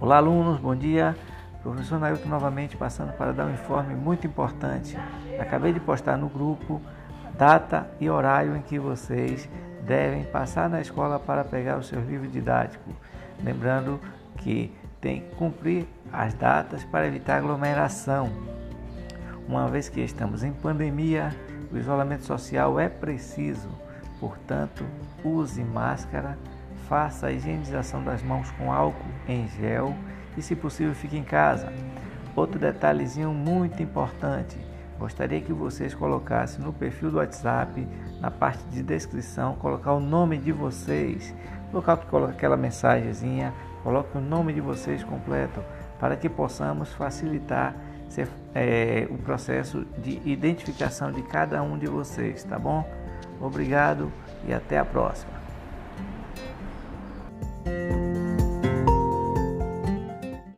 Olá, alunos, bom dia. Professor Nailton novamente passando para dar um informe muito importante. Acabei de postar no grupo data e horário em que vocês devem passar na escola para pegar o seu livro didático. Lembrando que tem que cumprir as datas para evitar aglomeração. Uma vez que estamos em pandemia, o isolamento social é preciso, portanto, use máscara faça a higienização das mãos com álcool em gel e, se possível, fique em casa. Outro detalhezinho muito importante: gostaria que vocês colocassem no perfil do WhatsApp, na parte de descrição, colocar o nome de vocês. Local que coloca aquela mensagenzinha, coloque o nome de vocês completo para que possamos facilitar é, o processo de identificação de cada um de vocês, tá bom? Obrigado e até a próxima.